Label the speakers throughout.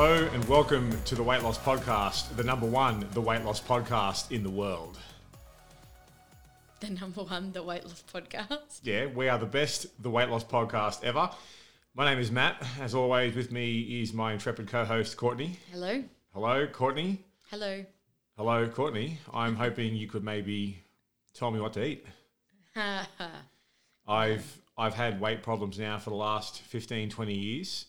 Speaker 1: Hello and welcome to the Weight Loss Podcast, the number one, the weight loss podcast in the world.
Speaker 2: the number one, the weight loss podcast.
Speaker 1: Yeah, we are the best, the weight loss podcast ever. My name is Matt. As always, with me is my intrepid co host, Courtney.
Speaker 2: Hello.
Speaker 1: Hello, Courtney.
Speaker 2: Hello.
Speaker 1: Hello, Courtney. I'm hoping you could maybe tell me what to eat. I've I've had weight problems now for the last 15, 20 years.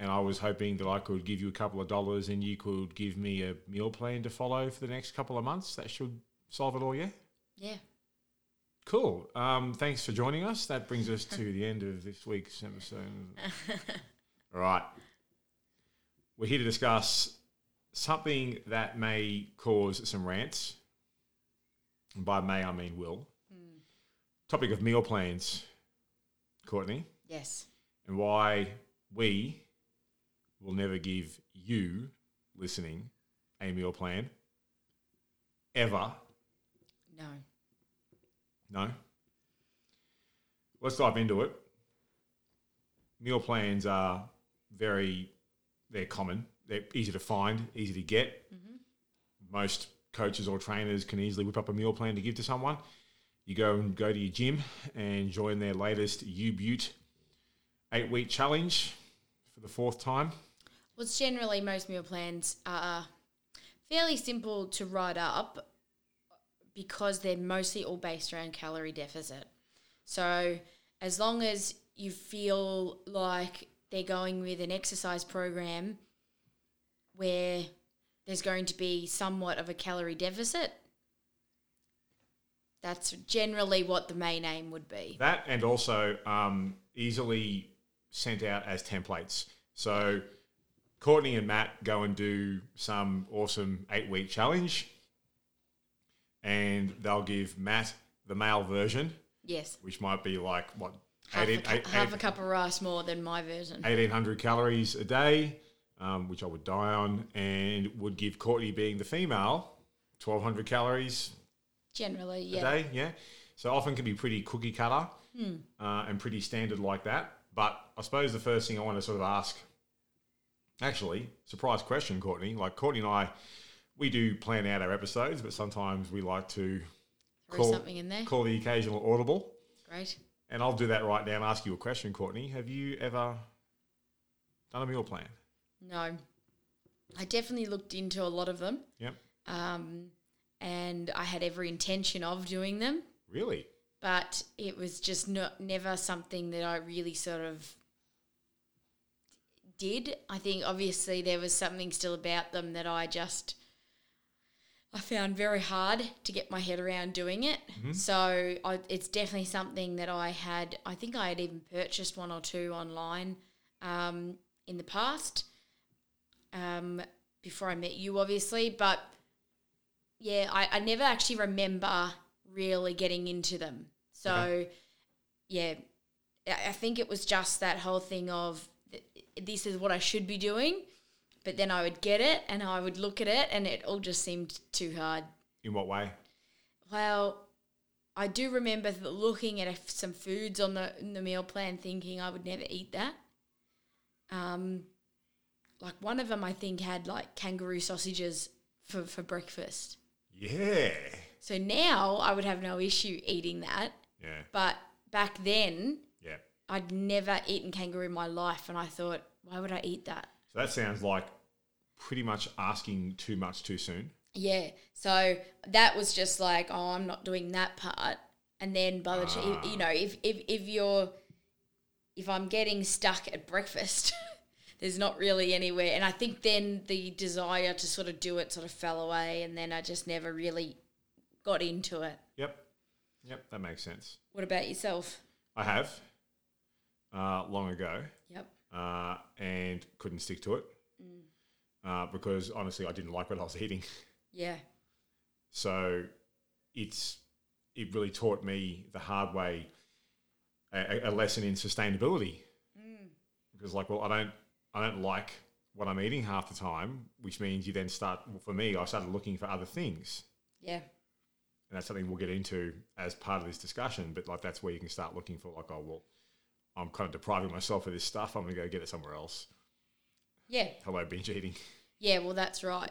Speaker 1: And I was hoping that I could give you a couple of dollars and you could give me a meal plan to follow for the next couple of months. That should solve it all, yeah?
Speaker 2: yeah.
Speaker 1: Cool. Um, thanks for joining us. That brings us to the end of this week's episode. All right. We're here to discuss something that may cause some rants. And by may, I mean will. Topic of meal plans, Courtney,
Speaker 2: Yes.
Speaker 1: and why we will never give you, listening, a meal plan. Ever.
Speaker 2: No.
Speaker 1: No. Let's dive into it. Meal plans are very, they're common. They're easy to find, easy to get. Mm-hmm. Most coaches or trainers can easily whip up a meal plan to give to someone. You go and go to your gym and join their latest U Butte eight week challenge for the fourth time.
Speaker 2: Well, it's generally most meal plans are fairly simple to write up because they're mostly all based around calorie deficit. So as long as you feel like they're going with an exercise program where there's going to be somewhat of a calorie deficit, that's generally what the main aim would be.
Speaker 1: That and also um, easily sent out as templates. So Courtney and Matt go and do some awesome eight week challenge, and they'll give Matt the male version,
Speaker 2: Yes.
Speaker 1: which might be like what
Speaker 2: Half,
Speaker 1: 18
Speaker 2: a, cu-
Speaker 1: eight-
Speaker 2: half a cup of rice more than my version.
Speaker 1: 1800 calories a day, um, which I would die on, and would give Courtney, being the female, 1200 calories
Speaker 2: Generally,
Speaker 1: a
Speaker 2: yeah.
Speaker 1: day. Yeah. So often can be pretty cookie cutter uh, and pretty standard like that. But I suppose the first thing I want to sort of ask, actually, surprise question, Courtney. Like Courtney and I, we do plan out our episodes, but sometimes we like to
Speaker 2: Throw
Speaker 1: call,
Speaker 2: something in there.
Speaker 1: call the occasional audible.
Speaker 2: Great.
Speaker 1: And I'll do that right now and ask you a question, Courtney. Have you ever done a meal plan?
Speaker 2: No. I definitely looked into a lot of them.
Speaker 1: Yep.
Speaker 2: Um, and I had every intention of doing them,
Speaker 1: Really?
Speaker 2: but it was just not never something that I really sort of did. I think obviously there was something still about them that I just I found very hard to get my head around doing it. So I, it's definitely something that I had. I think I had even purchased one or two online um, in the past um, before I met you, obviously. But yeah, I, I never actually remember really getting into them. So
Speaker 1: Okay.
Speaker 2: yeah, I think it was just that whole thing of this is what I should be doing. But then I would get it and I would look at it and it all just seemed too hard.
Speaker 1: In what way?
Speaker 2: Well, I do remember looking at some foods on the in the meal plan, thinking I would never eat that. Um, like one of them, I think had like kangaroo sausages for for breakfast.
Speaker 1: Yeah.
Speaker 2: So now I would have no issue eating that.
Speaker 1: Yeah.
Speaker 2: But back then. I'd never eaten kangaroo in my life, and I thought, why would I eat that?
Speaker 1: So that sounds like pretty much asking too much too soon.
Speaker 2: Yeah. So that was just like, oh, I'm not doing that part. And then by the time, you ah. know, if, if, if you're, if I'm getting stuck at breakfast, there's not really anywhere. And I think then the desire to sort of do it sort of fell away. And then I just never really got into it.
Speaker 1: Yep. Yep, that makes sense.
Speaker 2: What about yourself?
Speaker 1: I have uh, long ago
Speaker 2: Yep.
Speaker 1: uh, and couldn't stick to it. uh, because honestly, I didn't like what I was eating.
Speaker 2: Yeah.
Speaker 1: So it's it really taught me the hard way a, a lesson in sustainability. Because like, well, I don't I don't like what I'm eating half the time, which means you then start. Well, for me, I started looking for other things,
Speaker 2: Yeah.
Speaker 1: and that's something we'll get into as part of this discussion. But like, that's where you can start looking for like, oh well, I'm kind of depriving myself of this stuff. I'm going to go get it somewhere else.
Speaker 2: Yeah.
Speaker 1: Hello, binge eating.
Speaker 2: Yeah, well, that's right.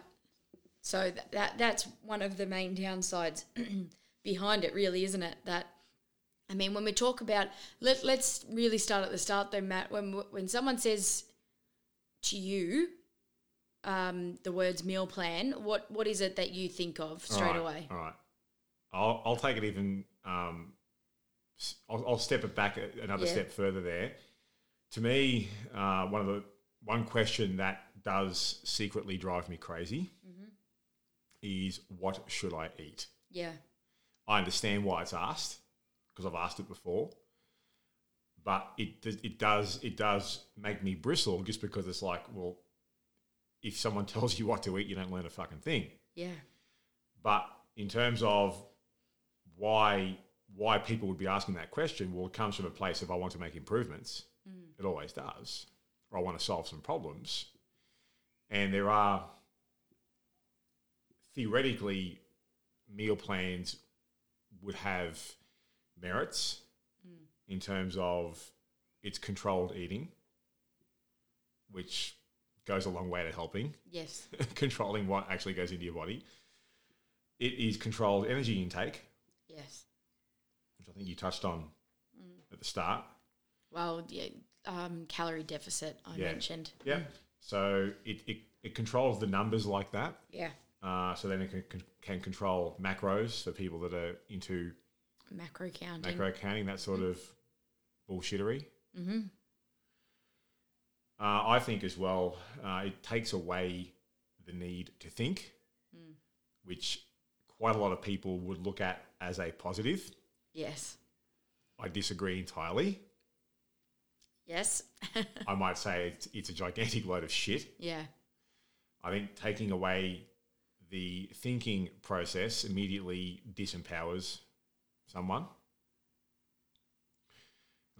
Speaker 2: So that, that that's one of the main downsides behind it, really, isn't it? That I mean, when we talk about let let's really start at the start, though, Matt. When when someone says to you um, the words meal plan, what what is it that you think of straight
Speaker 1: All right,
Speaker 2: away?
Speaker 1: All right. I'll, I'll take it even, um, I'll, I'll step it back another
Speaker 2: Yeah.
Speaker 1: step further there. To me, uh, one of the, one question that does secretly drive me crazy
Speaker 2: Mm-hmm.
Speaker 1: is what should I eat?
Speaker 2: Yeah,
Speaker 1: I understand why it's asked because I've asked it before, but it it does it does make me bristle just because it's like, well, if someone tells you what to eat, you don't learn a fucking thing.
Speaker 2: yeah,
Speaker 1: But in terms of why why people would be asking that question, well, it comes from a place of I want to make improvements. Mm. It always does, or I want to solve some problems. And there are theoretically meal plans would have merits mm. in terms of it's controlled eating, which goes a long way to helping
Speaker 2: yes,
Speaker 1: controlling what actually goes into your body. It is controlled energy intake,
Speaker 2: yes.
Speaker 1: I think you touched on at the start.
Speaker 2: Well, yeah, um, calorie deficit I
Speaker 1: Yeah.
Speaker 2: mentioned.
Speaker 1: Yeah. So it, it, it controls the numbers like that.
Speaker 2: Yeah,
Speaker 1: Uh, so then it can, can, control macros for people that are into
Speaker 2: macro counting.
Speaker 1: macro counting, that sort of bullshittery.
Speaker 2: Mm-hmm.
Speaker 1: Uh, I think as well, uh, it takes away the need to think, which quite a lot of people would look at as a positive.
Speaker 2: Yes,
Speaker 1: I disagree entirely.
Speaker 2: yes,
Speaker 1: I might say it's, it's a gigantic load of shit.
Speaker 2: yeah,
Speaker 1: I think taking away the thinking process immediately disempowers someone.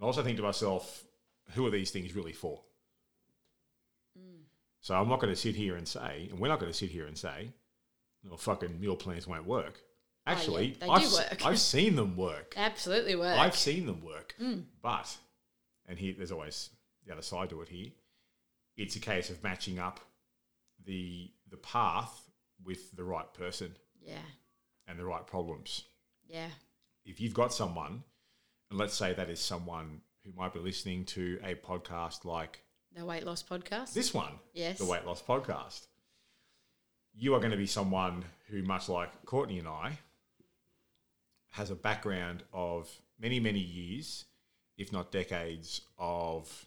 Speaker 1: I also think to myself, who are these things really for? So I'm not going to sit here and say, and we're not going to sit here and say, well, fucking meal plans won't work. Actually,
Speaker 2: Oh, they
Speaker 1: I've,
Speaker 2: do work.
Speaker 1: I've seen them work.
Speaker 2: absolutely work.
Speaker 1: I've seen them work, mm. but and here there's always the other side to it. Here, it's a case of matching up the the path with the right person
Speaker 2: yeah,
Speaker 1: and the right problems.
Speaker 2: yeah,
Speaker 1: If you've got someone, and let's say that is someone who might be listening to a podcast like
Speaker 2: the weight loss podcast.
Speaker 1: this one,
Speaker 2: Yes.
Speaker 1: the Weight Loss Podcast, you are going to be someone who, much like Courtney and I, has a background of many, many years, if not decades, of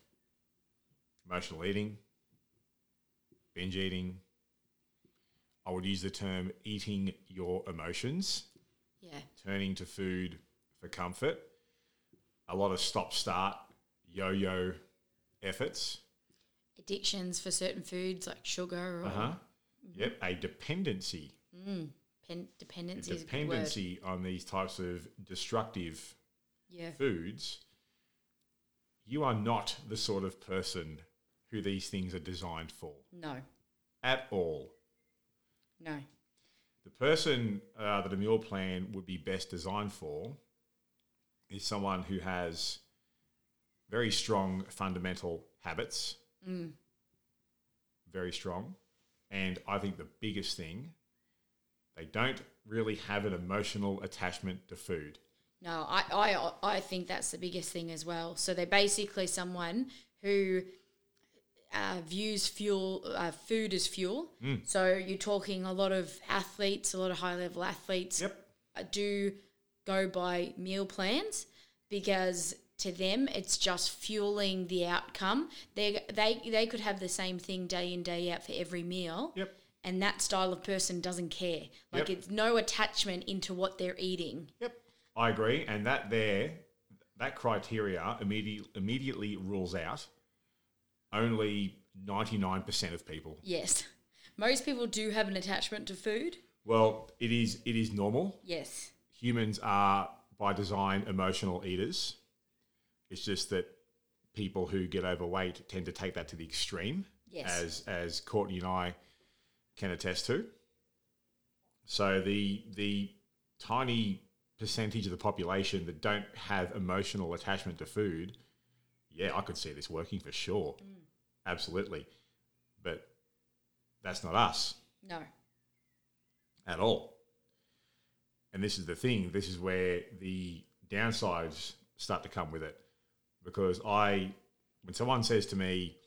Speaker 1: emotional eating, binge eating. I would use the term eating your emotions,
Speaker 2: yeah,
Speaker 1: turning to food for comfort, a lot of stop start, yo yo efforts.
Speaker 2: addictions for certain foods like sugar or
Speaker 1: Uh huh. Yep, a dependency.
Speaker 2: Pen- dependency. is a good word.
Speaker 1: dependency on these types of destructive
Speaker 2: Yeah,
Speaker 1: foods. You are not the sort of person who these things are designed for
Speaker 2: no,
Speaker 1: at all.
Speaker 2: no,
Speaker 1: The person uh, that a meal plan would be best designed for is someone who has very strong fundamental habits, very strong. And I think the biggest thing, they don't really have an emotional attachment to food.
Speaker 2: no. I, I, I think that's the biggest thing as well. So they're basically someone who uh, views fuel, uh, food as fuel.
Speaker 1: Mm.
Speaker 2: So you're talking a lot of athletes, a lot of high level athletes.
Speaker 1: Yep.
Speaker 2: uh, do go by meal plans because to them it's just fueling the outcome. They they they could have the same thing day in day out for every meal.
Speaker 1: Yep.
Speaker 2: And that style of person doesn't care. Like
Speaker 1: Yep.
Speaker 2: it's no attachment into what they're eating.
Speaker 1: Yep. I agree. And that there, that criteria immediately immediately rules out only 99% of people.
Speaker 2: Yes. Most people do have an attachment to food.
Speaker 1: Well, it is it is normal.
Speaker 2: Yes.
Speaker 1: Humans are by design emotional eaters. It's just that people who get overweight tend to take that to the extreme,
Speaker 2: Yes.
Speaker 1: as as Courtney and I can attest to. So the the tiny percentage of the population that don't have emotional attachment to food, yeah, I could see this working for sure, mm. absolutely, but that's not us
Speaker 2: No.
Speaker 1: at all. And this is the thing, this is where the downsides start to come with it. Because I, when someone says to me,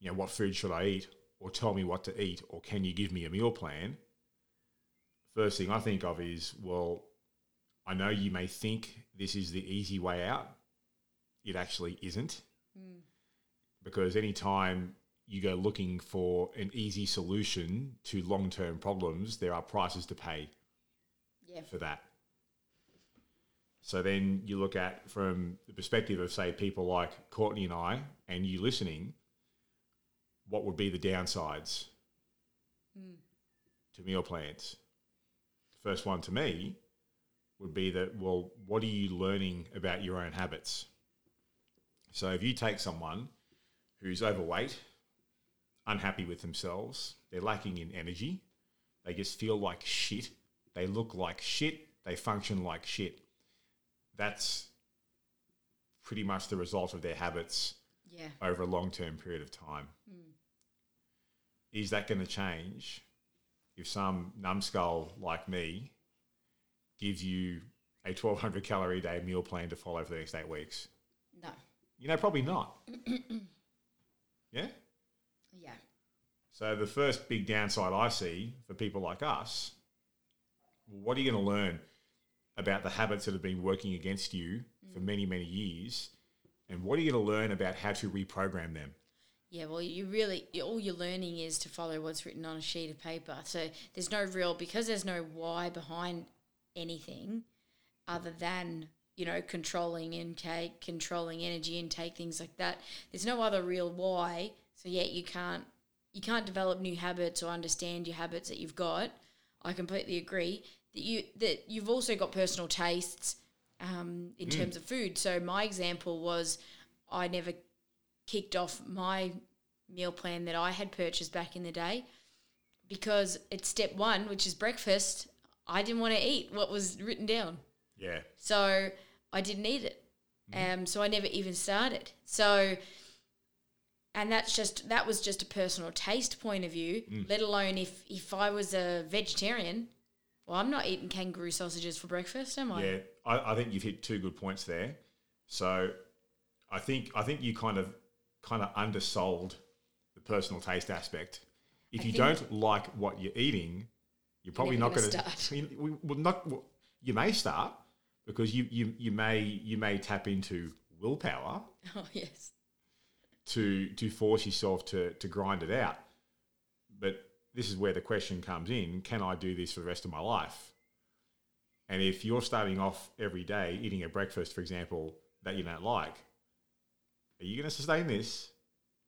Speaker 1: you know, what food should I eat, or tell me what to eat, or can you give me a meal plan? First thing I think of is, well, I know you may think this is the easy way out. It actually isn't. Hmm. Because anytime you go looking for an easy solution to long term problems, there are prices to pay
Speaker 2: Yeah.
Speaker 1: for that. So then you look at from the perspective of say people like Courtney and I and you listening, what would be the downsides to meal plans? First one to me would be that well, what are you learning about your own habits? So if you take someone who's overweight, unhappy with themselves, they're lacking in energy, they just feel like shit, they look like shit, they function like shit. That's pretty much the result of their habits
Speaker 2: Yeah.
Speaker 1: over a long term period of time. Hmm. Is that going to change if some numbskull like me gives you a 1200 calorie day meal plan to follow for the next eight weeks?
Speaker 2: No.
Speaker 1: You know, probably not. yeah?
Speaker 2: Yeah.
Speaker 1: So the first big downside I see for people like us, what are you going to learn about the habits that have been working against you for mm. many, many years? And what are you going to learn about how to reprogram them?
Speaker 2: Yeah, well, you really all you're learning is to follow what's written on a sheet of paper. So there's no real because there's no why behind anything other than you know controlling intake, controlling energy intake, things like that. There's no other real why. So yeah, you can't you can't develop new habits or understand your habits that you've got. I completely agree that you that you've also got personal tastes um, in terms of food. So my example was I never kicked off my meal plan that I had purchased back in the day because it's step one, which is breakfast. I didn't want to eat what was written down.
Speaker 1: Yeah.
Speaker 2: So I didn't eat it. Um, so I never even started. So, and that's just that was just a personal taste point of view. Let alone if if I was a vegetarian, well, I'm not eating kangaroo sausages for breakfast, am I?
Speaker 1: Yeah, I, I think you've hit two good points there. So I think I think you kind of kind of undersold the personal taste aspect. If
Speaker 2: I
Speaker 1: you don't like what you're eating, you're probably not going to
Speaker 2: start.
Speaker 1: You, well, not well, you may start because you, you you may you may tap into willpower
Speaker 2: Oh yes.
Speaker 1: to to force yourself to to grind it out. But this is where the question comes in: Can I do this for the rest of my life? And if you're starting off every day eating a breakfast, for example, that you don't like, are you going to sustain this?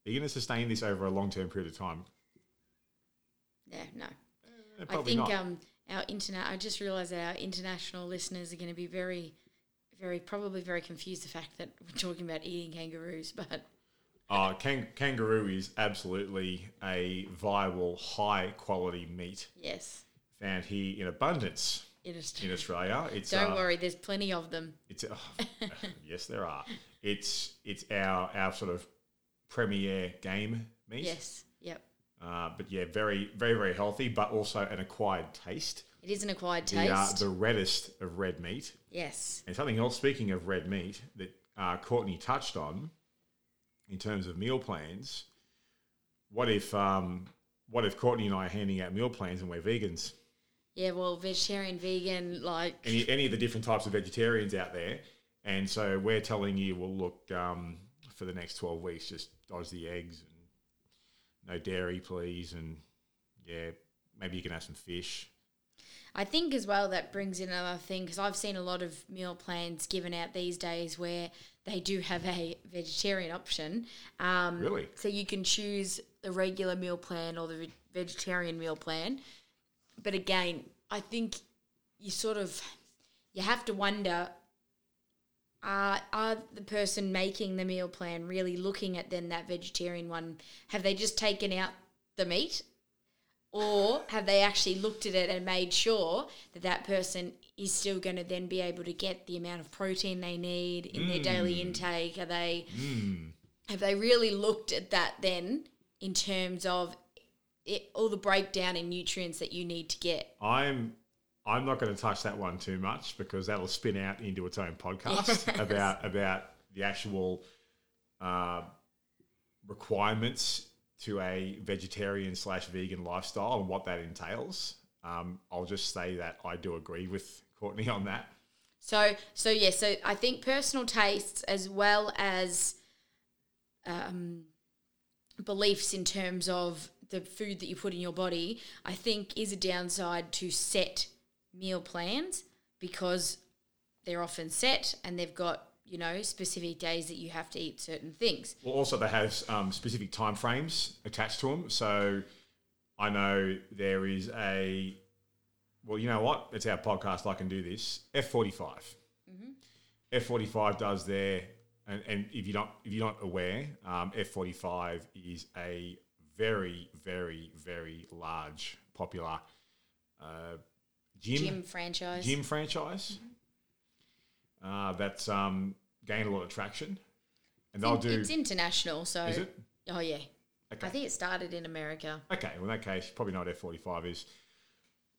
Speaker 1: Are you going to sustain this over a long term period of time?
Speaker 2: Yeah. No.
Speaker 1: Eh,
Speaker 2: I think
Speaker 1: not.
Speaker 2: um, our internet. I just realised that our international listeners are going to be very, very probably very confused. The fact that we're talking about eating kangaroos, but
Speaker 1: Uh, kang- kangaroo is absolutely a viable, high quality meat
Speaker 2: yes,
Speaker 1: found here in abundance
Speaker 2: it is.
Speaker 1: in Australia. It's
Speaker 2: Don't
Speaker 1: uh,
Speaker 2: worry, there's plenty of them.
Speaker 1: It's oh, yes, there are. It's it's our our sort of premier game meat.
Speaker 2: Yes. Yep.
Speaker 1: Uh, but yeah, very very very healthy, but also an acquired taste.
Speaker 2: It is an acquired
Speaker 1: The
Speaker 2: taste.
Speaker 1: uh, the reddest of red meat.
Speaker 2: yes.
Speaker 1: And something else. Speaking of red meat, that uh, Courtney touched on in terms of meal plans. What if um, what if Courtney and I are handing out meal plans and we're vegans?
Speaker 2: Yeah. Well, vegetarian, vegan, like
Speaker 1: any any of the different types of vegetarians out there. And so we're telling you, well, look, um, for the next 12 weeks, just dodge the eggs and no dairy, please. And yeah, maybe you can have some fish.
Speaker 2: I think as well that brings in another thing because I've seen a lot of meal plans given out these days where they do have a vegetarian option. Um,
Speaker 1: Really?
Speaker 2: So you can choose the regular meal plan or the vegetarian meal plan. But again, I think you sort of you have to wonder are are the person making the meal plan really looking at then that vegetarian one? Have they just taken out the meat, or have they actually looked at it and made sure that that person is still going to then be able to get the amount of protein they need in their daily mm. intake? Are they mm. have they really looked at that then in terms of it, all the breakdown in nutrients that you need to get?
Speaker 1: I'm I'm not going to touch that one too much because that'll spin out into its own podcast
Speaker 2: Yes.
Speaker 1: about about the actual uh, requirements to a vegetarian slash vegan lifestyle and what that entails. Um, I'll just say that I do agree with Courtney on that.
Speaker 2: So, so yeah, so I think personal tastes as well as um, beliefs in terms of the food that you put in your body, I think is a downside to set meal plans because they're often set and they've got you know specific days that you have to eat certain things.
Speaker 1: Well, also they have um, specific time frames attached to them. So I know there is a. Well, you know what? It's our podcast. I can do this. F forty five. F forty five does their, and, and if you're not if you're not aware, um, F forty five is a very very very large popular uh, gym
Speaker 2: Gym franchise.
Speaker 1: gym franchise. Uh, that's um, gained a lot of traction, and they'll
Speaker 2: It's
Speaker 1: do.
Speaker 2: It's international, so
Speaker 1: Is it?
Speaker 2: oh yeah.
Speaker 1: Okay.
Speaker 2: I think it started in America.
Speaker 1: Okay, well, in that case, probably know what F45 is.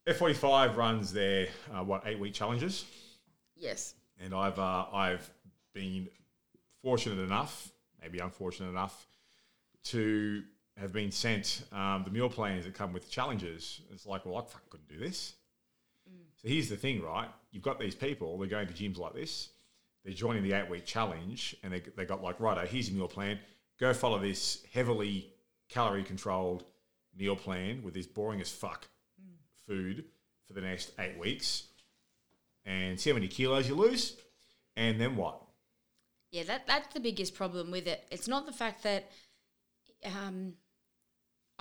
Speaker 1: F45 runs their, uh, what, eight week challenges.
Speaker 2: Yes.
Speaker 1: And I've, uh, I've been fortunate enough, maybe unfortunate enough, to have been sent um, the meal plans that come with the challenges. It's like, well, I fucking couldn't do this. So here's the thing, right? You've got these people, they're going to gyms like this, they're joining the eight week challenge, and they, they got like, righto, here's your meal plan. Go follow this heavily calorie controlled meal plan with this boring as fuck food for the next eight weeks and see how many kilos you lose. And then what?
Speaker 2: Yeah, that that's the biggest problem with it. It's not the fact that um,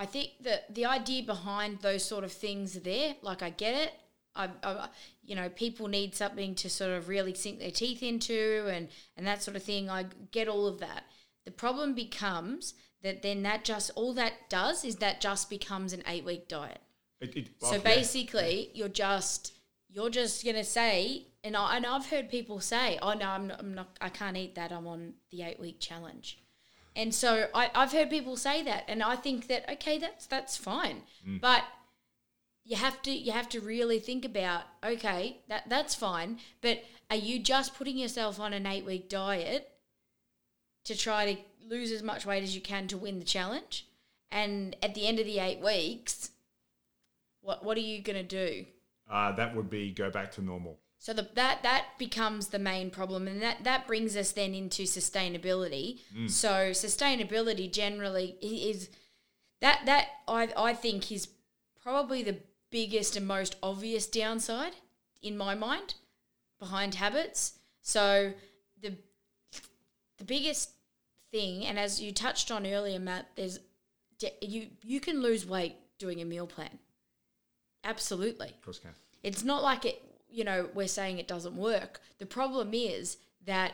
Speaker 2: I think that the idea behind those sort of things are there. Like I get it. I, I, you know, people need something to sort of really sink their teeth into, and and that sort of thing. I get all of that. The problem becomes that then that just all that does is that just becomes an eight week diet.
Speaker 1: It, it,
Speaker 2: So
Speaker 1: well, yeah.
Speaker 2: basically, you're just you're just gonna say, and I and I've heard people say, "Oh no, I'm not, I'm not, I can't eat that. I'm on the eight week challenge," and so I, I've heard people say that, and I think that okay, that's that's fine,
Speaker 1: Mm.
Speaker 2: but you have to you have to really think about okay, that that's fine, but are you just putting yourself on an eight week diet to try to lose as much weight as you can to win the challenge? And at the end of the eight weeks, what what are you going to do?
Speaker 1: uh, that would be go back to normal.
Speaker 2: So the, that that becomes the main problem, and that that brings us then into sustainability. Mm. So sustainability generally is that that I I think is probably the biggest and most obvious downside in my mind behind habits. So the the biggest thing, and as you touched on earlier, Matt, there's you you can lose weight doing a meal plan. Absolutely.
Speaker 1: Of course, can.
Speaker 2: It's not like it, you know, we're saying it doesn't work. The problem is that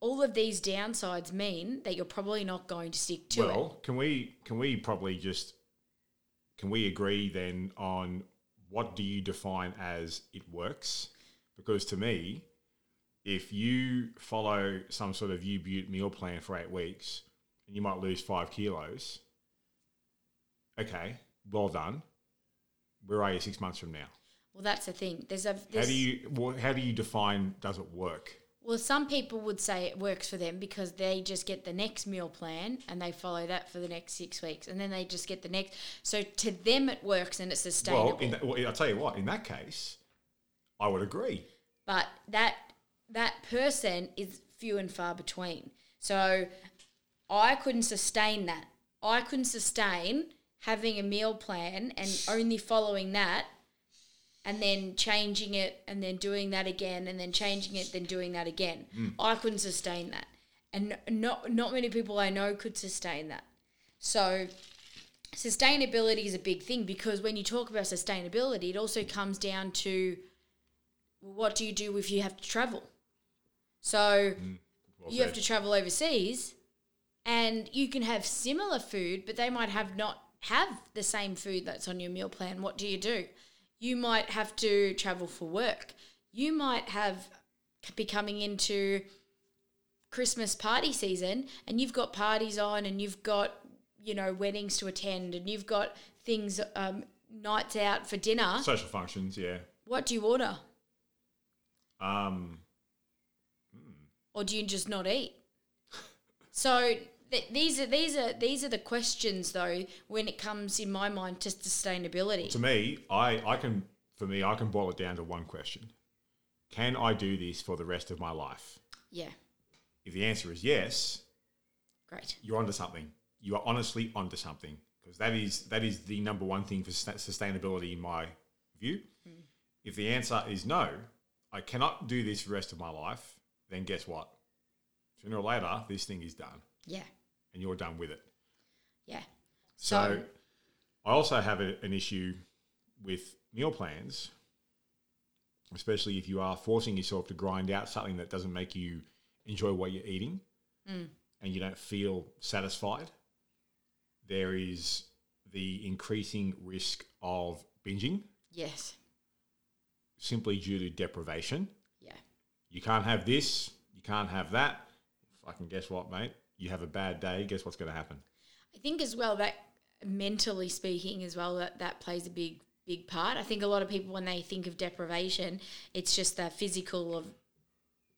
Speaker 2: all of these downsides mean that you're probably not going to stick to it.
Speaker 1: Well, can we can we probably just can we agree then on what do you define as it works? Because to me, if you follow some sort of U Butte meal plan for eight weeks and you might lose five kilos, okay, well done. Where are you six months from now?
Speaker 2: Well, that's the thing. There's a
Speaker 1: How do you how do you define does it work?
Speaker 2: well, some people would say it works for them because they just get the next meal plan and they follow that for the next six weeks, and then they just get the next. So to them, it works and it's sustainable.
Speaker 1: Well, in that, well, I'll tell you what. In that case, I would agree.
Speaker 2: but that that person is few and far between. So I couldn't sustain that. I couldn't sustain having a meal plan and only following that and then changing it and then doing that again and then changing it then doing that again. Mm. I couldn't sustain that. And not not many people I know could sustain that. So sustainability is a big thing because when you talk about sustainability, it also comes down to what do you do if you have to travel? So mm.
Speaker 1: Well
Speaker 2: you have to travel overseas and you can have similar food, but they might have not have the same food that's on your meal plan. What do you do? You might have to travel for work. You might have be coming into Christmas party season and you've got parties on and you've got, you know, weddings to attend and you've got things, um, nights out for dinner.
Speaker 1: social functions. Yeah.
Speaker 2: what do you order?
Speaker 1: Um,
Speaker 2: or do you just not eat? so th- these are these are these are the questions though when it comes in my mind to sustainability.
Speaker 1: to me, I, I can for me, I can boil it down to one question: Can I do this for the rest of my life?
Speaker 2: Yeah,
Speaker 1: If the answer is yes,
Speaker 2: great.
Speaker 1: you're onto something. You are honestly onto something because that is that is the number one thing for sustainability in my view. Hmm. If the answer is no, I cannot do this for the rest of my life, then guess what? Sooner or later, this thing is done,
Speaker 2: Yeah,
Speaker 1: and you're done with it.
Speaker 2: yeah.
Speaker 1: So,
Speaker 2: So-
Speaker 1: I also have a, an issue with meal plans, especially if you are forcing yourself to grind out something that doesn't make you enjoy what you're eating mm. and you don't feel satisfied. There is the increasing risk of binging
Speaker 2: Yes.
Speaker 1: simply due to deprivation.
Speaker 2: Yeah.
Speaker 1: You can't have this, you can't have that. Fucking guess what, mate? You have a bad day, guess what's going to happen?
Speaker 2: I think as well that mentally speaking as well that that plays a big big part. I think a lot of people when they think of deprivation, it's just the physical of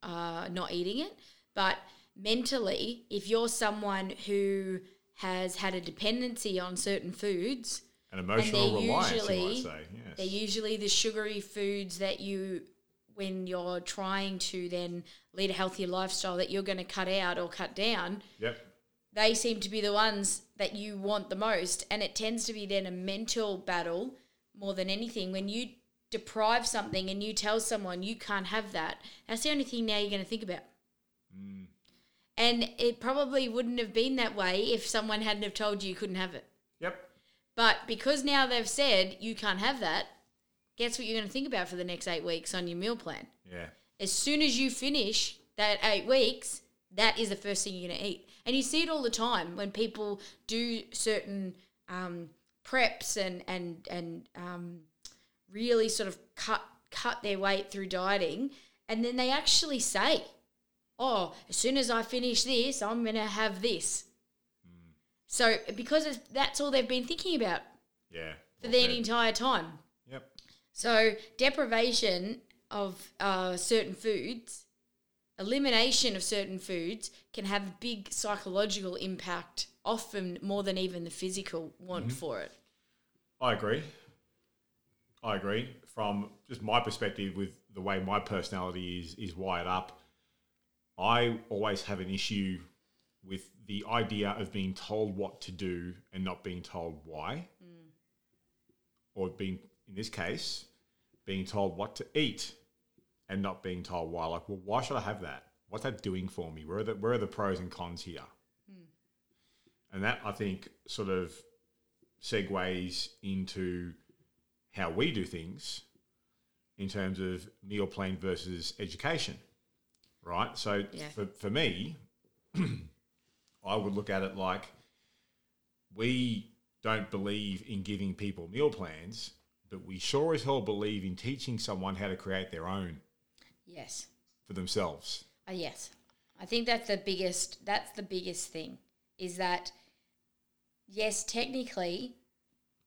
Speaker 2: uh, not eating it, but mentally, if you're someone who has had a dependency on certain foods,
Speaker 1: An emotional reliance, you
Speaker 2: usually-
Speaker 1: might say. Yes.
Speaker 2: they're usually the sugary foods that you when you're trying to then lead a healthier lifestyle that you're going to cut out or cut down
Speaker 1: Yep.
Speaker 2: they seem to be the ones that you want the most. And it tends to be then a mental battle more than anything. When you deprive something and you tell someone you can't have that that's the only thing now you're going to think about. Mm. And it probably wouldn't have been that way if someone hadn't have told you you couldn't have it.
Speaker 1: Yep.
Speaker 2: but because now they've said you can't have that guess what you're going to think about for the next eight weeks on your meal plan
Speaker 1: Yeah.
Speaker 2: as soon as you finish that eight weeks, that is the first thing you're going to eat. And you see it all the time when people do certain um, preps and and and um, really sort of cut cut their weight through dieting, and then they actually say, "Oh, as soon as I finish this, I'm going to have this." So because that's all they've been thinking about
Speaker 1: Yeah.
Speaker 2: for
Speaker 1: Well
Speaker 2: the entire time. So deprivation of uh, certain foods, elimination of certain foods can have a big psychological impact, often more than even the physical want for it.
Speaker 1: I agree. I agree. From just my perspective, with the way my personality is is wired up, I always have an issue with the idea of being told what to do and not being told why, or being in this case being told what to eat and not being told why. Like, well, why should I have that? What's that doing for me? Where are the where are the pros and cons here? Hmm. And that I think sort of segues into how we do things in terms of meal plan versus education, right? So
Speaker 2: Yeah.
Speaker 1: for, for me, I would look at it like we don't believe in giving people meal plans, but we sure as hell believe in teaching someone how to create their own
Speaker 2: Yes.
Speaker 1: for themselves.
Speaker 2: Uh, yes. I think that's the biggest that's the biggest thing is that yes, technically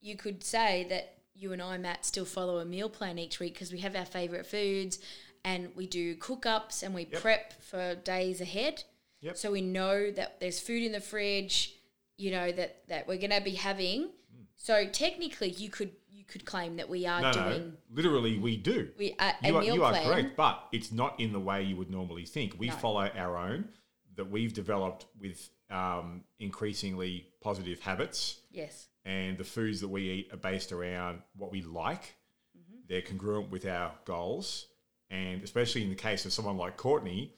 Speaker 2: you could say that you and I Matt still follow a meal plan each week because we have our favorite foods and we do cook ups and we
Speaker 1: Yep.
Speaker 2: prep for days ahead.
Speaker 1: Yep.
Speaker 2: So we know that there's food in the fridge, you know that that we're going to be having. So technically you could you could claim that we are
Speaker 1: No,
Speaker 2: doing
Speaker 1: no, literally we do.
Speaker 2: we a, a
Speaker 1: you are,
Speaker 2: meal
Speaker 1: you are
Speaker 2: plan.
Speaker 1: correct, but it's not in the way you would normally think. We
Speaker 2: No.
Speaker 1: follow our own that we've developed with um, increasingly positive habits,
Speaker 2: Yes.
Speaker 1: and the foods that we eat are based around what we like.
Speaker 2: Mm-hmm.
Speaker 1: They're congruent with our goals, and especially in the case of someone like Courtney,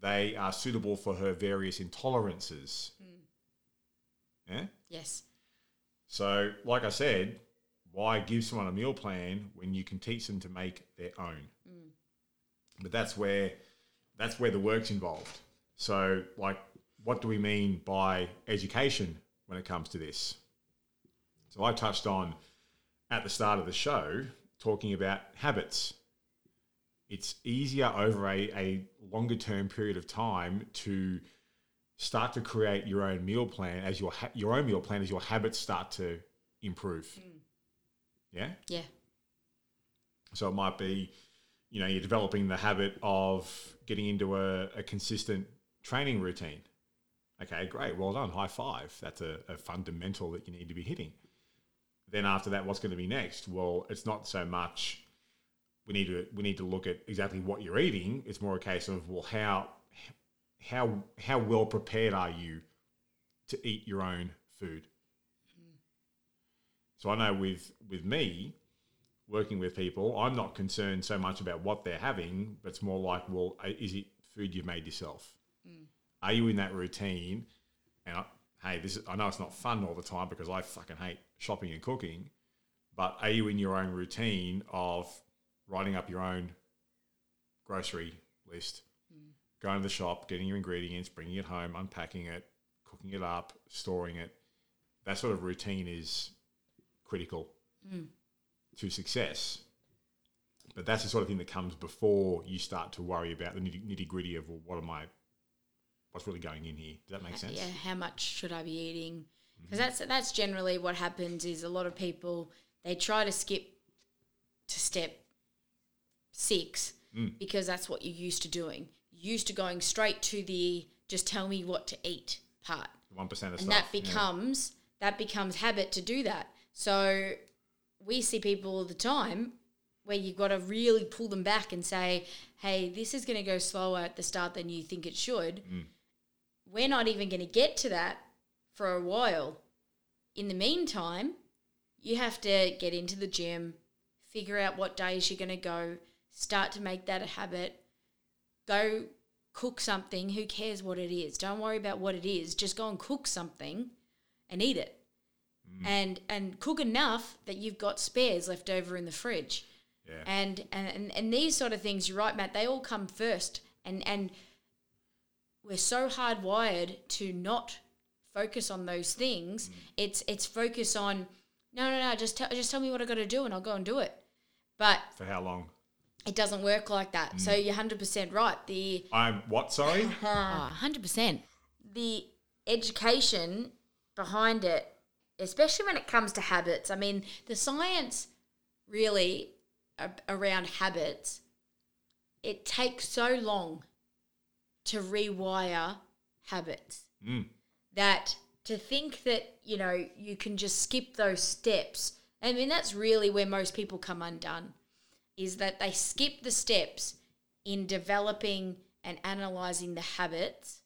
Speaker 1: they are suitable for her various intolerances.
Speaker 2: Mm.
Speaker 1: Yeah.
Speaker 2: Yes.
Speaker 1: So, like I said, why give someone a meal plan when you can teach them to make their own? Mm. But that's where that's where the work's involved. So, like, what do we mean by education when it comes to this? So, I touched on at the start of the show talking about habits. It's easier over a, a longer term period of time to start to create your own meal plan as your ha- your own meal plan as your habits start to improve. Mm. Yeah.
Speaker 2: Yeah.
Speaker 1: So it might be, you know, you're developing the habit of getting into a, a consistent training routine. Okay, great. Well done. High five. That's a, a fundamental that you need to be hitting. Then after that, what's going to be next? Well, it's not so much we need to we need to look at exactly what you're eating. It's more a case of well, how how how well prepared are you to eat your own food? So I know with with me working with people, I'm not concerned so much about what they're having, but it's more like, well, uh, is it food you've made yourself? Are you in that routine? And I, hey, this is, I know it's not fun all the time because I fucking hate shopping and cooking, but are you in your own routine of writing up your own grocery list, going to the shop, getting your ingredients, bringing it home, unpacking it, cooking it up, storing it? That sort of routine is critical to success. But that's the sort of thing that comes before you start to worry about the nitty gritty of well, what am I, what's really going in here? Does that make sense?
Speaker 2: Yeah, how much should I be eating? Mm-hmm. Because that's that's generally what happens. Is a lot of people they try to skip to step six mm. because that's what you're used to doing. You're used to going straight to the just tell me what to eat part,
Speaker 1: One percent of
Speaker 2: and
Speaker 1: stuff.
Speaker 2: that becomes that becomes habit to do that. So we see people all the time where you've got to really pull them back and say, "Hey, this is going to go slower at the start than you think it should." Mm. We're not even going to get to that for a while. In the meantime, you have to get into the gym, figure out what days you're going to go, start to make that a habit. Go cook something. Who cares what it is? Don't worry about what it is. Just go and cook something and eat it. Mm. And and cook enough that you've got spares left over in the fridge.
Speaker 1: Yeah.
Speaker 2: And, and and and these sort of things, you're right, Matt. They all come first, and and we're so hardwired to not focus on those things. Mm. It's it's focus on no no no. Just tell just tell me what I got to do, and I'll go and do it. But
Speaker 1: For how long?
Speaker 2: it doesn't work like that. Mm. So you're hundred percent right. The
Speaker 1: I'm what? Sorry.
Speaker 2: Oh, hundred percent the education behind it, especially when it comes to habits. I mean, the science really around habits. It takes so long to rewire habits
Speaker 1: Mm.
Speaker 2: that to think that you know you can just skip those steps i mean that's really where most people come undone is that they skip the steps in developing and analyzing the habits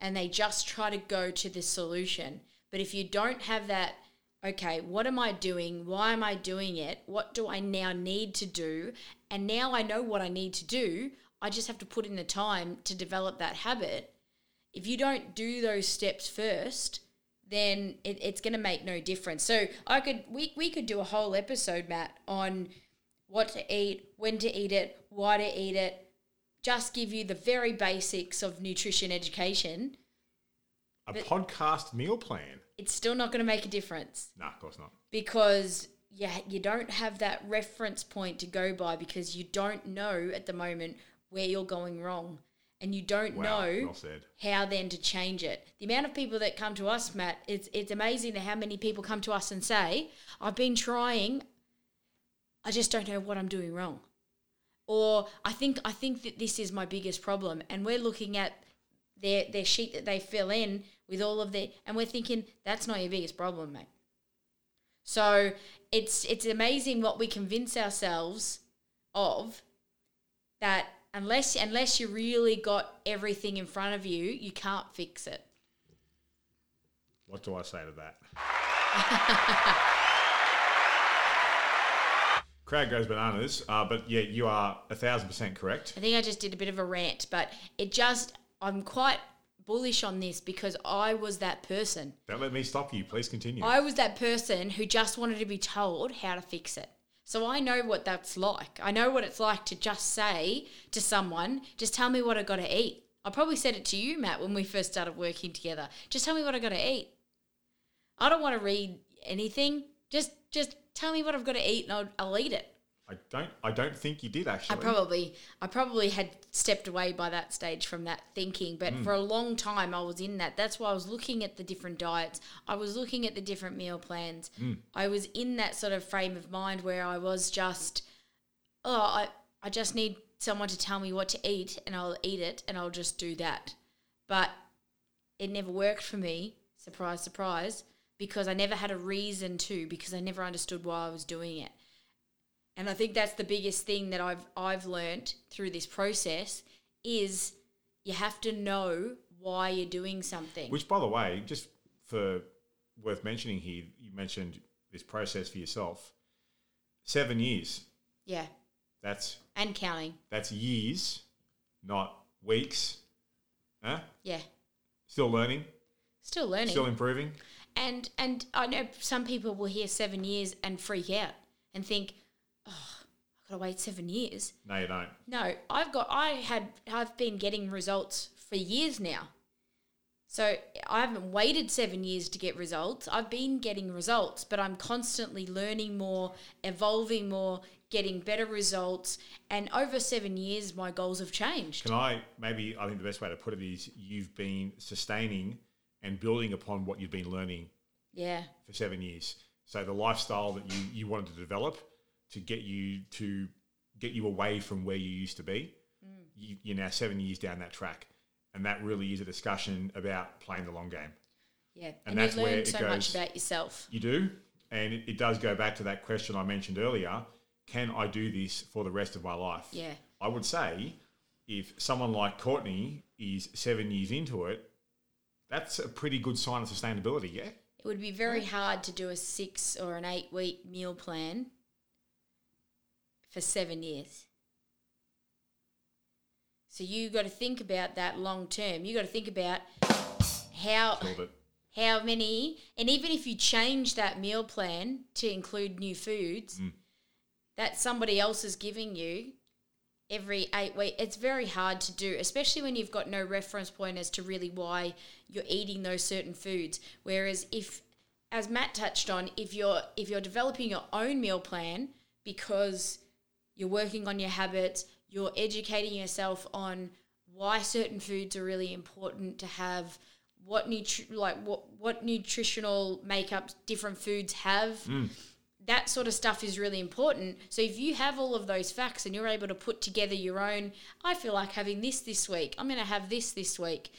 Speaker 2: and they just try to go to the solution but if you don't have that okay what am i doing why am i doing it what do i now need to do and now i know what i need to do i just have to put in the time to develop that habit if you don't do those steps first, then it, it's going to make no difference. So I could we we could do a whole episode, Matt, on what to eat, when to eat it, why to eat it. Just give you the very basics of nutrition education.
Speaker 1: A podcast meal plan?
Speaker 2: It's still not going to make a difference
Speaker 1: Nah, of course not.
Speaker 2: because yeah, you don't have that reference point to go by because you don't know at the moment where you're going wrong. And you don't
Speaker 1: Wow,
Speaker 2: know
Speaker 1: well
Speaker 2: how then to change it. The amount of people that come to us, Matt, it's it's amazing how many people come to us and say, "I've been trying, I just don't know what I'm doing wrong," or "I think I think that this is my biggest problem," and we're looking at their their sheet that they fill in with all of their, and we're thinking that's not your biggest problem, mate. So it's it's amazing what we convince ourselves of that unless unless you really got everything in front of you, you can't fix it.
Speaker 1: What do I say to that? Crowd goes bananas, uh, but yeah, you are a thousand percent correct.
Speaker 2: I think I just did a bit of a rant, but it just I'm quite bullish on this because I was that person.
Speaker 1: Don't let me stop you. Please continue.
Speaker 2: I was that person who just wanted to be told how to fix it. So I know what that's like. I know what it's like to just say to someone, just tell me what I got to eat. I probably said it to you, Matt, when we first started working together. Just tell me what I got to eat. I don't want to read anything. Just just tell me what I've got to eat and I'll, I'll eat it.
Speaker 1: I don't. I don't think you did actually.
Speaker 2: I probably I probably had stepped away by that stage from that thinking, but mm. for a long time I was in that. That's why I was looking at the different diets. I was looking at the different meal plans. Mm. I was in that sort of frame of mind where I was just oh, I I just need someone to tell me what to eat and I'll eat it and I'll just do that. But it never worked for me, surprise surprise, because I never had a reason to because I never understood why I was doing it. And I think that's the biggest thing that I've I've learnt through this process is you have to know why you're doing something.
Speaker 1: Which, by the way, just for worth mentioning here, you mentioned this process for yourself. Seven years.
Speaker 2: yeah,
Speaker 1: That's
Speaker 2: and counting.
Speaker 1: that's years, not weeks. Huh?
Speaker 2: Yeah,
Speaker 1: Still learning.
Speaker 2: still learning.
Speaker 1: Still improving.
Speaker 2: and and I know some people will hear seven years and freak out and think, got to wait seven years.
Speaker 1: No, you don't.
Speaker 2: No, I've got I had I've been getting results for years now. So I haven't waited 7 years to get results. I've been getting results, but I'm constantly learning more, evolving more, getting better results, and over 7 years my goals have changed.
Speaker 1: Can I maybe? I think the best way to put it is you've been sustaining and building upon what you've been learning
Speaker 2: Yeah.
Speaker 1: for seven years. So the lifestyle that you, you wanted to develop to get you to get you away from where you used to be, mm. you, you're now seven years down that track, and that really is a discussion about playing the long game.
Speaker 2: Yeah.
Speaker 1: And
Speaker 2: And,
Speaker 1: that's
Speaker 2: you
Speaker 1: where
Speaker 2: learn
Speaker 1: it
Speaker 2: so much
Speaker 1: goes-
Speaker 2: about yourself.
Speaker 1: You do, and it, it does go back to that question I mentioned earlier: Can I do this for the rest of my life?
Speaker 2: Yeah.
Speaker 1: I would say if someone like Courtney is seven years into it, that's a pretty good sign of sustainability. Yeah.
Speaker 2: It would be very hard to do a 6 or an 8 week meal plan for 7 years. So you got to think about that long term. You got to think about how how many and even if you change that meal plan to include new foods that somebody else is giving you every eight weeks it's very hard to do especially when you've got no reference point as to really why you're eating those certain foods whereas if as matt touched on if you're if you're developing your own meal plan because you're working on your habits. You're educating yourself on why certain foods are really important to have what nutri- like what what nutritional makeup different foods have. Mm. That sort of stuff is really important. So if you have all of those facts and you're able to put together your own i feel like having this this week. I'm going to have this this week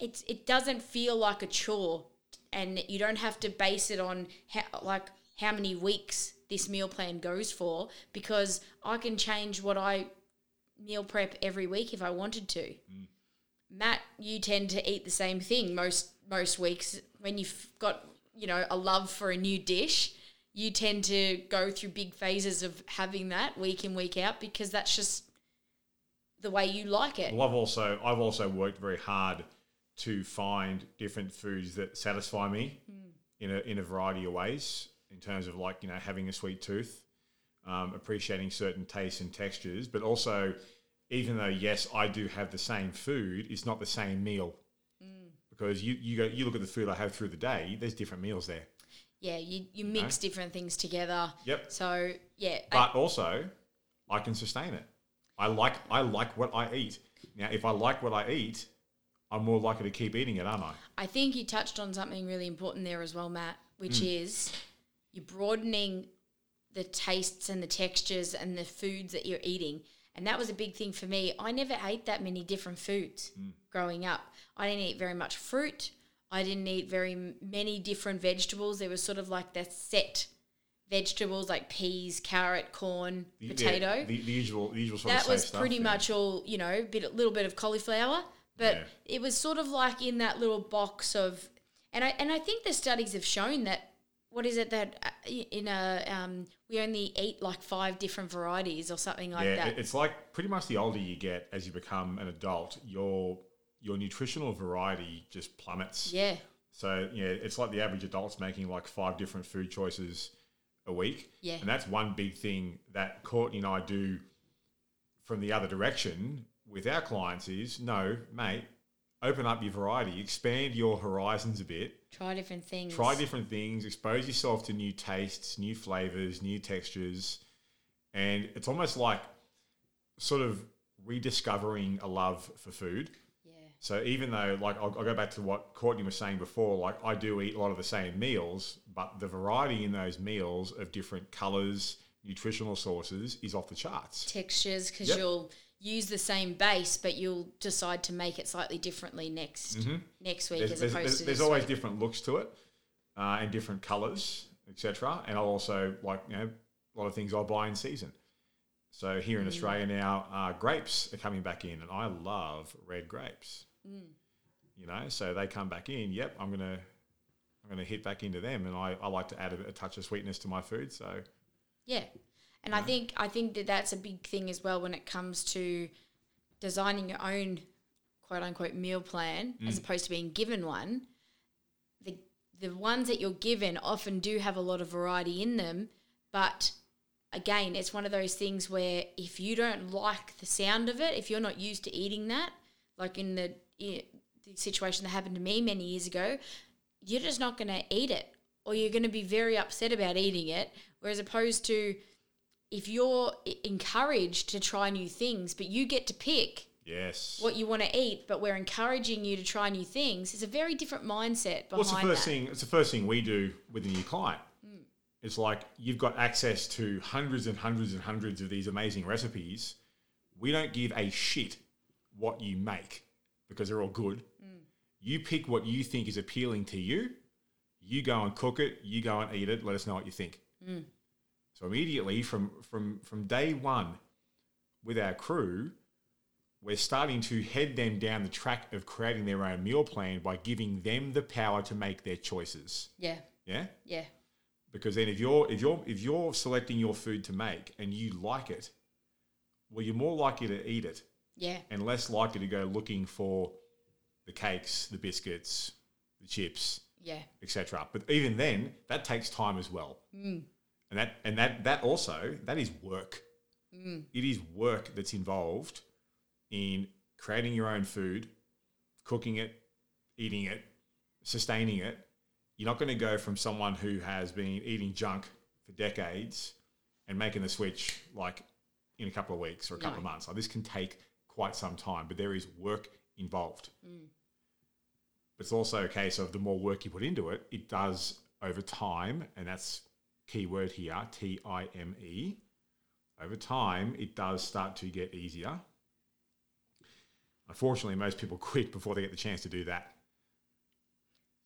Speaker 2: it's it doesn't feel like a chore and you don't have to base it on how, like how many weeks this meal plan goes for because i can change what i meal prep every week if i wanted to mm. Matt, you tend to eat the same thing most most weeks when you've got you know a love for a new dish. You tend to go through big phases of having that week in week out because that's just the way you like it.
Speaker 1: Well, I've also I've also worked very hard to find different foods that satisfy me mm. in a in a variety of ways. In terms of like you know having a sweet tooth, um, appreciating certain tastes and textures, but also even though yes I do have the same food, it's not the same meal because you you go you look at the food I have through the day. There's different meals there,
Speaker 2: Yeah, you, you mix different things together.
Speaker 1: Yep.
Speaker 2: So yeah, I-
Speaker 1: but also I can sustain it. I like I like what I eat. Now, if I like what I eat, I'm more likely to keep eating it, aren't I?
Speaker 2: I think you touched on something really important there as well, Matt, which is you're broadening the tastes and the textures and the foods that you're eating. And that was a big thing for me. I never ate that many different foods hmm. growing up. I didn't eat very much fruit. I didn't eat very many different vegetables. There was sort of like that set vegetables like peas, carrot, corn,
Speaker 1: The-
Speaker 2: potato
Speaker 1: yeah, the, the usual, the usual sort
Speaker 2: that
Speaker 1: of
Speaker 2: was
Speaker 1: stuff,
Speaker 2: pretty
Speaker 1: yeah.
Speaker 2: much all you know bit a little bit of cauliflower but
Speaker 1: Yeah.
Speaker 2: it was sort of like in that little box of and i and i think the studies have shown that what is it that uh, in a um, we only eat like five different varieties or something like
Speaker 1: yeah,
Speaker 2: that
Speaker 1: it- it's like pretty much the older you get as you become an adult, your your nutritional variety just plummets.
Speaker 2: Yeah.
Speaker 1: So yeah, it's like the average adult's making like five different food choices a week.
Speaker 2: Yeah.
Speaker 1: And that's one big thing that Courtney and I do from the other direction with our clients is no, mate, open up your variety, expand your horizons a bit,
Speaker 2: Try different things.
Speaker 1: try different things, expose yourself to new tastes, new flavors, new textures. And it's almost like sort of rediscovering a love for food.
Speaker 2: Yeah.
Speaker 1: So even though, like, I'll, I'll go back to what Courtney was saying before, like, I do eat a lot of the same meals, but the variety in those meals of different colors, nutritional sources is off the charts.
Speaker 2: Textures, because
Speaker 1: Yep.
Speaker 2: you'll use the same base, but you'll decide to make it slightly differently next next week
Speaker 1: Mm-hmm. There's,
Speaker 2: as
Speaker 1: there's,
Speaker 2: opposed
Speaker 1: there's,
Speaker 2: to
Speaker 1: there's always
Speaker 2: week.
Speaker 1: different looks to it uh, and different colors, etc. And I'll also, like, you know, a lot of things I'll buy in season. So here in
Speaker 2: Mm.
Speaker 1: Australia now, uh, grapes are coming back in, and I love red grapes.
Speaker 2: Mm.
Speaker 1: You know, so they come back in. Yep, I'm gonna, I'm gonna hit back into them, and I, I like to add a, a touch of sweetness to my food. So
Speaker 2: Yeah, and I think I think that that's a big thing as well when it comes to designing your own quote unquote meal plan as mm. opposed to being given one. The the ones that you're given often do have a lot of variety in them, but again, it's one of those things where if you don't like the sound of it, if you're not used to eating that, like in the, i the situation that happened to me many years ago, you're just not going to eat it or you're going to be very upset about eating it. Whereas opposed to if you're encouraged to try new things, but you get to pick
Speaker 1: yes,
Speaker 2: what you want to eat, but we're encouraging you to try new things, it's a very different mindset behind
Speaker 1: What's the first
Speaker 2: that.
Speaker 1: thing? It's the first thing we do with a new client. Hmm. It's like you've got access to hundreds and hundreds and hundreds of these amazing recipes. We don't give a shit what you make because they're all good. Hmm. You pick what you think is appealing to you. You go and cook it. You go and eat it. Let us know what you think. Hmm. So immediately from from from day one, with our crew, we're starting to head them down the track of creating their own meal plan by giving them the power to make their choices.
Speaker 2: Yeah,
Speaker 1: Yeah?
Speaker 2: yeah,
Speaker 1: Because then if you're if you're if you're selecting your food to make and you like it, well you're more likely to eat it
Speaker 2: yeah,
Speaker 1: and less likely to go looking for the cakes, the biscuits, the chips,
Speaker 2: yeah,
Speaker 1: etc. But even then, that takes time as well. Mm. And that and that that also that is work. Mm. It is work that's involved in creating your own food, cooking it, eating it, sustaining it. You're not going to go from someone who has been eating junk for decades and making the switch like in a couple of weeks or a couple of months. Like this can take quite some time, but there is work involved. Mm. But it's also a case of the more work you put into it, it does over time, and that's key word here, T I M E. Over time, it does start to get easier. Unfortunately, most people quit before they get the chance to do that.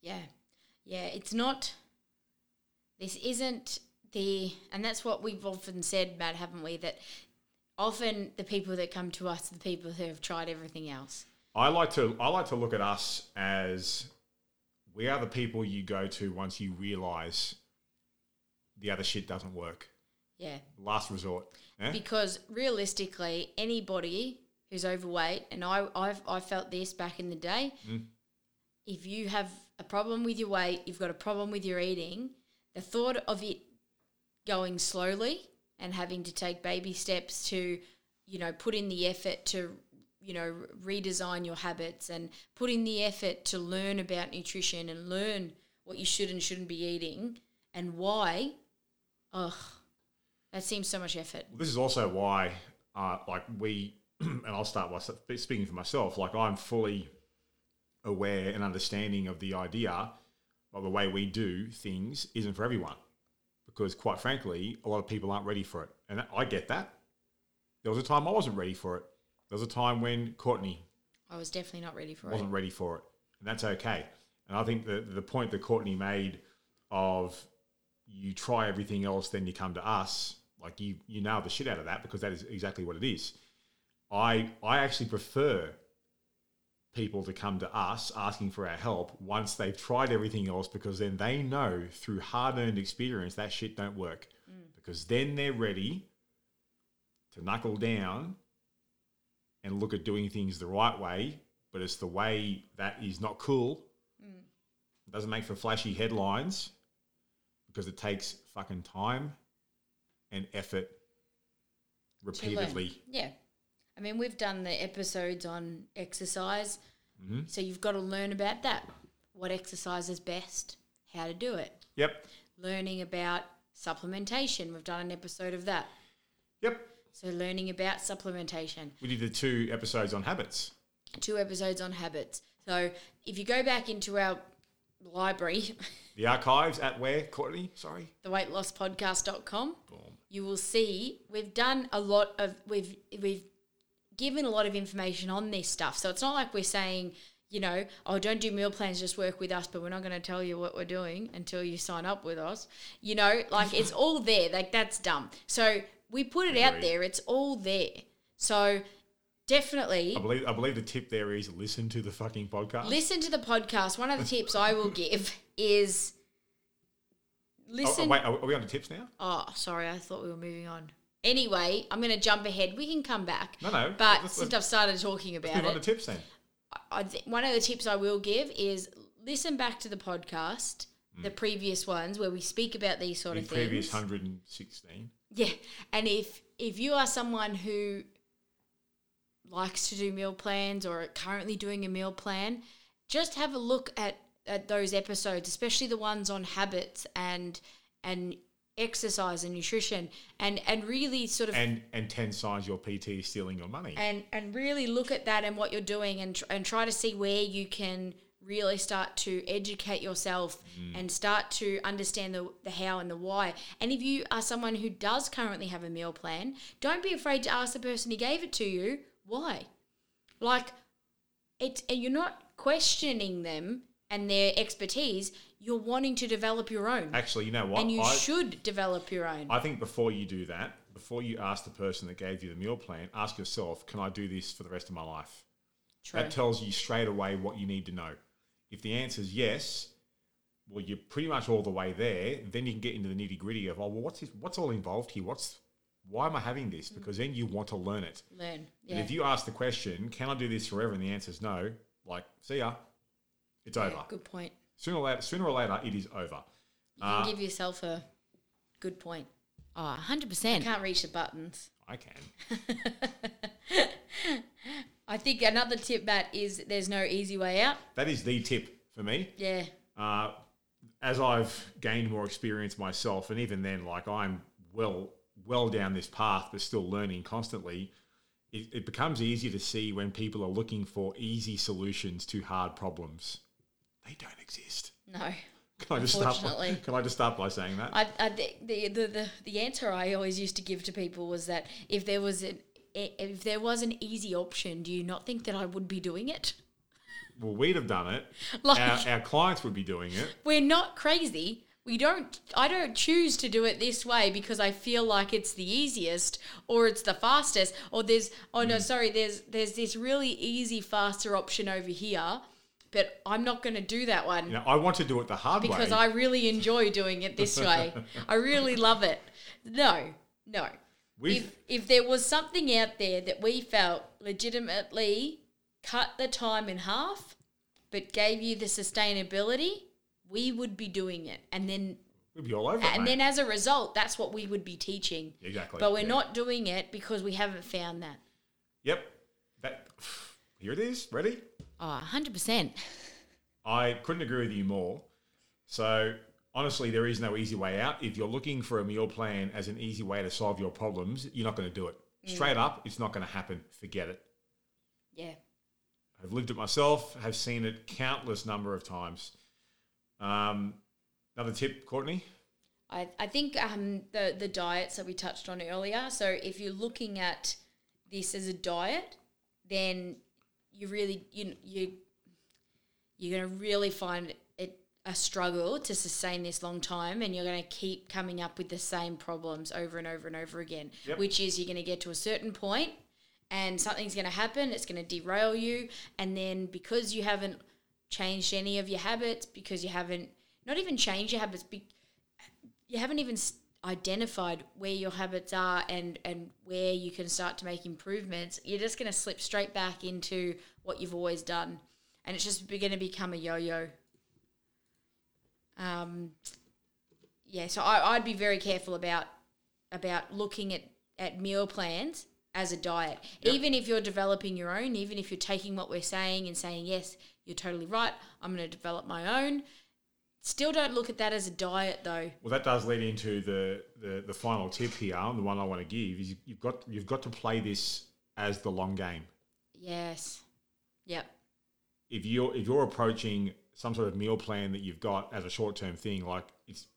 Speaker 2: yeah, yeah. It's not. This isn't the, and that's what we've often said, Matt, haven't we? That often the people that come to us are the people who have tried everything else.
Speaker 1: I like to I like to look at us as we are the people you go to once you realize the other shit doesn't work.
Speaker 2: Yeah,
Speaker 1: Last resort. eh?
Speaker 2: because realistically, anybody who's overweight, and I I've I felt this back in the day. If you have a problem with your weight, you've got a problem with your eating. The thought of it going slowly and having to take baby steps to, you know, put in the effort to, you know, redesign your habits and put in the effort to learn about nutrition and learn what you should and shouldn't be eating and why. Ugh, that seems so much effort.
Speaker 1: This is also why, uh, like we, and I'll start by speaking for myself. Like I'm fully aware and understanding of the idea of the way we do things isn't for everyone, because quite frankly, a lot of people aren't ready for it, and I get that. There was a time I wasn't ready for it. There was a time when Courtney
Speaker 2: I was definitely not ready for it.
Speaker 1: wasn't ready for it, and that's okay. And I think the the point that Courtney made of you try everything else, then you come to us, like you you nail the shit out of that because that is exactly what it is. I I actually prefer people to come to us asking for our help once they've tried everything else because then they know through hard earned experience that shit don't work. Mm. Because then they're ready to knuckle down and look at doing things the right way but it's the way that is not cool. It doesn't make for flashy headlines because it takes fucking time and effort repeatedly.
Speaker 2: Yeah. I mean, we've done the episodes on exercise.
Speaker 1: Mm-hmm.
Speaker 2: So you've got to learn about that. What exercise is best, how to do it.
Speaker 1: Yep.
Speaker 2: Learning about supplementation. We've done an episode of that.
Speaker 1: Yep.
Speaker 2: So learning about supplementation.
Speaker 1: We did the two episodes on habits.
Speaker 2: Two episodes on habits. So if you go back into our library,
Speaker 1: The archives at where, Courtney? Sorry.
Speaker 2: theweightlosspodcast.com,
Speaker 1: Boom.
Speaker 2: you will see we've done a lot of we've we've given a lot of information on this stuff. So it's not like we're saying, you know, oh don't do meal plans, just work with us, but we're not going to tell you what we're doing until you sign up with us. You know, like it's all there. Like that's dumb. So we put it out there. It's all there. So definitely
Speaker 1: I believe I believe the tip there is listen to the fucking podcast.
Speaker 2: listen to the podcast. One of the tips I will give is
Speaker 1: Oh, oh,
Speaker 2: listen.
Speaker 1: wait, are we on to tips now?
Speaker 2: Oh, sorry, I thought we were moving on. Anyway, I'm going to jump ahead. We can come back.
Speaker 1: No, no.
Speaker 2: But
Speaker 1: Let's-
Speaker 2: since
Speaker 1: let's-
Speaker 2: I've started talking about
Speaker 1: move on
Speaker 2: it,
Speaker 1: tips then.
Speaker 2: I th- one of the tips I will give is listen back to the podcast, the previous ones where we speak about these sort
Speaker 1: Mm. In
Speaker 2: of
Speaker 1: previous
Speaker 2: things.
Speaker 1: 116.
Speaker 2: Yeah, and if if you are someone who likes to do meal plans or are currently doing a meal plan, just have a look at at those episodes, especially the ones on habits and and exercise and nutrition, and and really sort of
Speaker 1: And and 10 signs your PT is stealing your money.
Speaker 2: and and really look at that and what you're doing and tr- and try to see where you can really start to educate yourself mm. and start to understand the, the how and the why and if you are someone who does currently have a meal plan don't be afraid to ask the person who gave it to you why like it you're not questioning them and their expertise you're wanting to develop your own
Speaker 1: Actually, you know what?
Speaker 2: and you
Speaker 1: I,
Speaker 2: should develop your own
Speaker 1: I think before you do that, before you ask the person that gave you the meal plan, ask yourself, can I do this for the rest of my life?
Speaker 2: True.
Speaker 1: That tells you straight away what you need to know. If the answer is yes, well, you're pretty much all the way there. Then you can get into the nitty gritty of, oh, well, what's this, what's all involved here? What's why am I having this? Because then you want to learn it.
Speaker 2: learn
Speaker 1: And
Speaker 2: yeah
Speaker 1: if you ask the question, can I do this forever? And the answer is no, like, see ya. It's
Speaker 2: Yeah,
Speaker 1: over.
Speaker 2: good point
Speaker 1: Sooner or later, sooner or later, it is over.
Speaker 2: You can
Speaker 1: Uh,
Speaker 2: give yourself a good point.
Speaker 3: Oh, 100%.
Speaker 2: Can't reach the buttons.
Speaker 1: I can.
Speaker 2: I think another tip, Matt, is there's no easy way out.
Speaker 1: That is the tip for me.
Speaker 2: Yeah.
Speaker 1: Uh, as I've gained more experience myself, and even then, like I'm well, well down this path, but still learning constantly. It, it becomes easier to see when people are looking for easy solutions to hard problems. They don't exist.
Speaker 2: No.
Speaker 1: Can I just start? By, can I just start by saying that?
Speaker 2: I, I the, the, the, the, answer I always used to give to people was that if there was an if there was an easy option, do you not think that I would be doing it?
Speaker 1: well, we'd have done it.
Speaker 2: Like-
Speaker 1: our, our clients would be doing it.
Speaker 2: We're not crazy. We don't I don't choose to do it this way because I feel like it's the easiest or it's the fastest or there's oh
Speaker 1: Mm.
Speaker 2: no sorry there's there's this really easy faster option over here but I'm not going to do that one
Speaker 1: You know, I want to do it the hard
Speaker 2: because
Speaker 1: way.
Speaker 2: Because i really enjoy doing it this way. I really love it. No. No.
Speaker 1: We've-
Speaker 2: If if there was something out there that we felt legitimately cut the time in half but gave you the sustainability, we would be doing it. And then
Speaker 1: We'd be all over it,
Speaker 2: and
Speaker 1: mate.
Speaker 2: then as a result, that's what we would be teaching.
Speaker 1: Exactly,
Speaker 2: But we're
Speaker 1: yeah.
Speaker 2: not doing it because we haven't found that.
Speaker 1: Yep. That. Here it is. Ready?
Speaker 3: Ah, oh, 100%.
Speaker 1: I couldn't agree with you more. So honestly, there is no easy way out. If you're looking for a meal plan as an easy way to solve your problems, you're not going to do it. Mm. Straight up, it's not going to happen. Forget it.
Speaker 2: Yeah.
Speaker 1: I've lived it myself. Have seen it countless number of times. Um, another tip, Courtney.
Speaker 2: I, I think um, the the diets that we touched on earlier. So if you're looking at this as a diet, then you really you you you're gonna really find it a struggle to sustain this long time, and you're gonna keep coming up with the same problems over and over and over again.
Speaker 1: Yep.
Speaker 2: Which is you're gonna get to a certain point, and something's gonna happen. It's gonna derail you, and then because you haven't changed any of your habits, because you haven't not even changed your habits. Be, you haven't even identified where your habits are and and where you can start to make improvements, you're just going to slip straight back into what you've always done, and it's just going to become a yo-yo. Um, yeah, so I, I'd be very careful about about looking at at meal plans as a diet. Even if you're developing your own, even if you're taking what we're saying and saying, yes, you're totally right, I'm going to develop my own. Still don't look at that as a diet though.
Speaker 1: Well, that does lead into the, the, the final tip here, and the one I want to give is you've got you've got to play this as the long game.
Speaker 2: Yes. Yep.
Speaker 1: If you're if you're approaching some sort of meal plan that you've got as a short term thing, like it's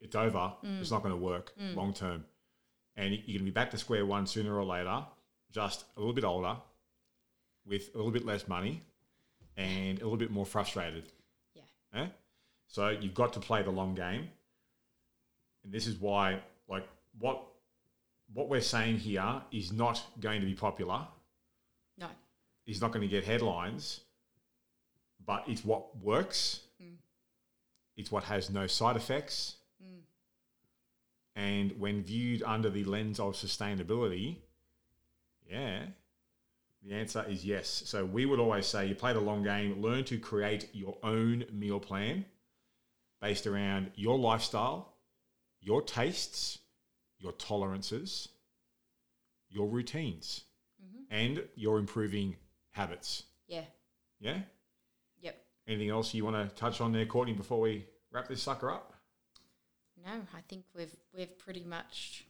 Speaker 1: it's over, mm. it's not going to work mm. long term, and you're going to be back to square one sooner or later, just a little bit older, with a little bit less money, and a little bit more frustrated.
Speaker 2: Yeah.
Speaker 1: Eh? So you've got to play the long game, and this is why, like, what what we're saying here is not going to be popular.
Speaker 2: No.
Speaker 1: Is not going to get headlines, but it's what works. It's what has no side effects, and when viewed under the lens of sustainability, yeah, the answer is yes. So we would always say you play the long game, learn to create your own meal plan based around your lifestyle, your tastes, your tolerances, your routines, mm-hmm. and your improving habits.
Speaker 2: Yeah.
Speaker 1: Yeah?
Speaker 2: Yep.
Speaker 1: Anything else you want to touch on there, Courtney, before we wrap this sucker up?
Speaker 2: No, I think we've we've pretty much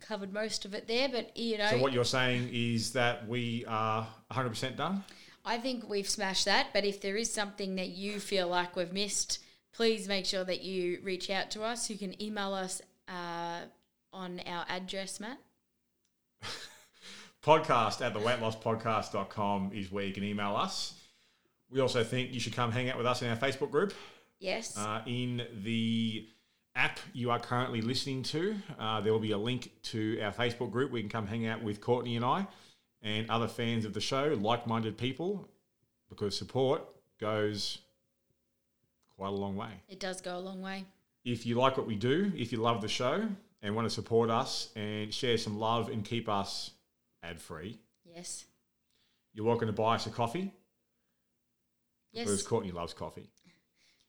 Speaker 2: covered most of it there. But you know,
Speaker 1: So what you're saying is that we are 100% done?
Speaker 2: I think we've smashed that. But if there is something that you feel like we've missed, please make sure that you reach out to us. You can email us uh, on our address, Matt.
Speaker 1: podcast at the weightlosspodcast.com is where you can email us. We also think you should come hang out with us in our Facebook group.
Speaker 2: Yes.
Speaker 1: Uh, in the app you are currently listening to, uh, there will be a link to our Facebook group. We can come hang out with Courtney and I and other fans of the show, like minded people, because support goes quite a long way.
Speaker 2: it does go a long way.
Speaker 1: If you like what we do, if you love the show and want to support us and share some love and keep us ad free,
Speaker 2: Yes.
Speaker 1: you're welcome to buy us a coffee
Speaker 2: Yes.
Speaker 1: because Courtney loves coffee.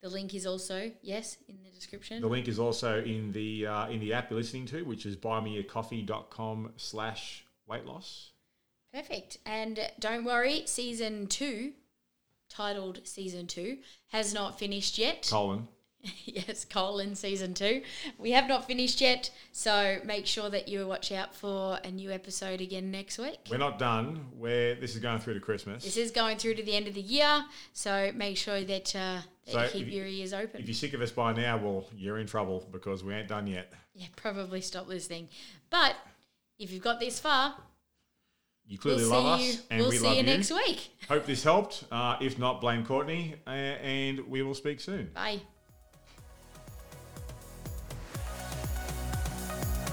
Speaker 2: The link is also yes in the description.
Speaker 1: The link is also in the uh, in the app you're listening to, which is buymeacoffee.com slash weight loss.
Speaker 2: Perfect. And don't worry, season two, titled season two, has not finished yet.
Speaker 1: Colon.
Speaker 2: yes, colon season two. We have not finished yet, so make sure that you watch out for a new episode again next week.
Speaker 1: We're not done. We're this is going through to Christmas.
Speaker 2: This is going through to the end of the year, so make sure that, uh, that
Speaker 1: So
Speaker 2: keep
Speaker 1: if you-
Speaker 2: your ears open.
Speaker 1: if you're sick of us by now, well, you're in trouble because we ain't done yet.
Speaker 2: yeah, probably stop listening. But if you've got this far,
Speaker 1: You clearly
Speaker 2: we'll
Speaker 1: love
Speaker 2: see
Speaker 1: us,
Speaker 2: you.
Speaker 1: and
Speaker 2: we'll
Speaker 1: we
Speaker 2: see
Speaker 1: love
Speaker 2: you
Speaker 1: you.
Speaker 2: next week.
Speaker 1: Hope this helped. Uh, if not, blame Courtney, uh, and we will speak soon.
Speaker 2: Bye.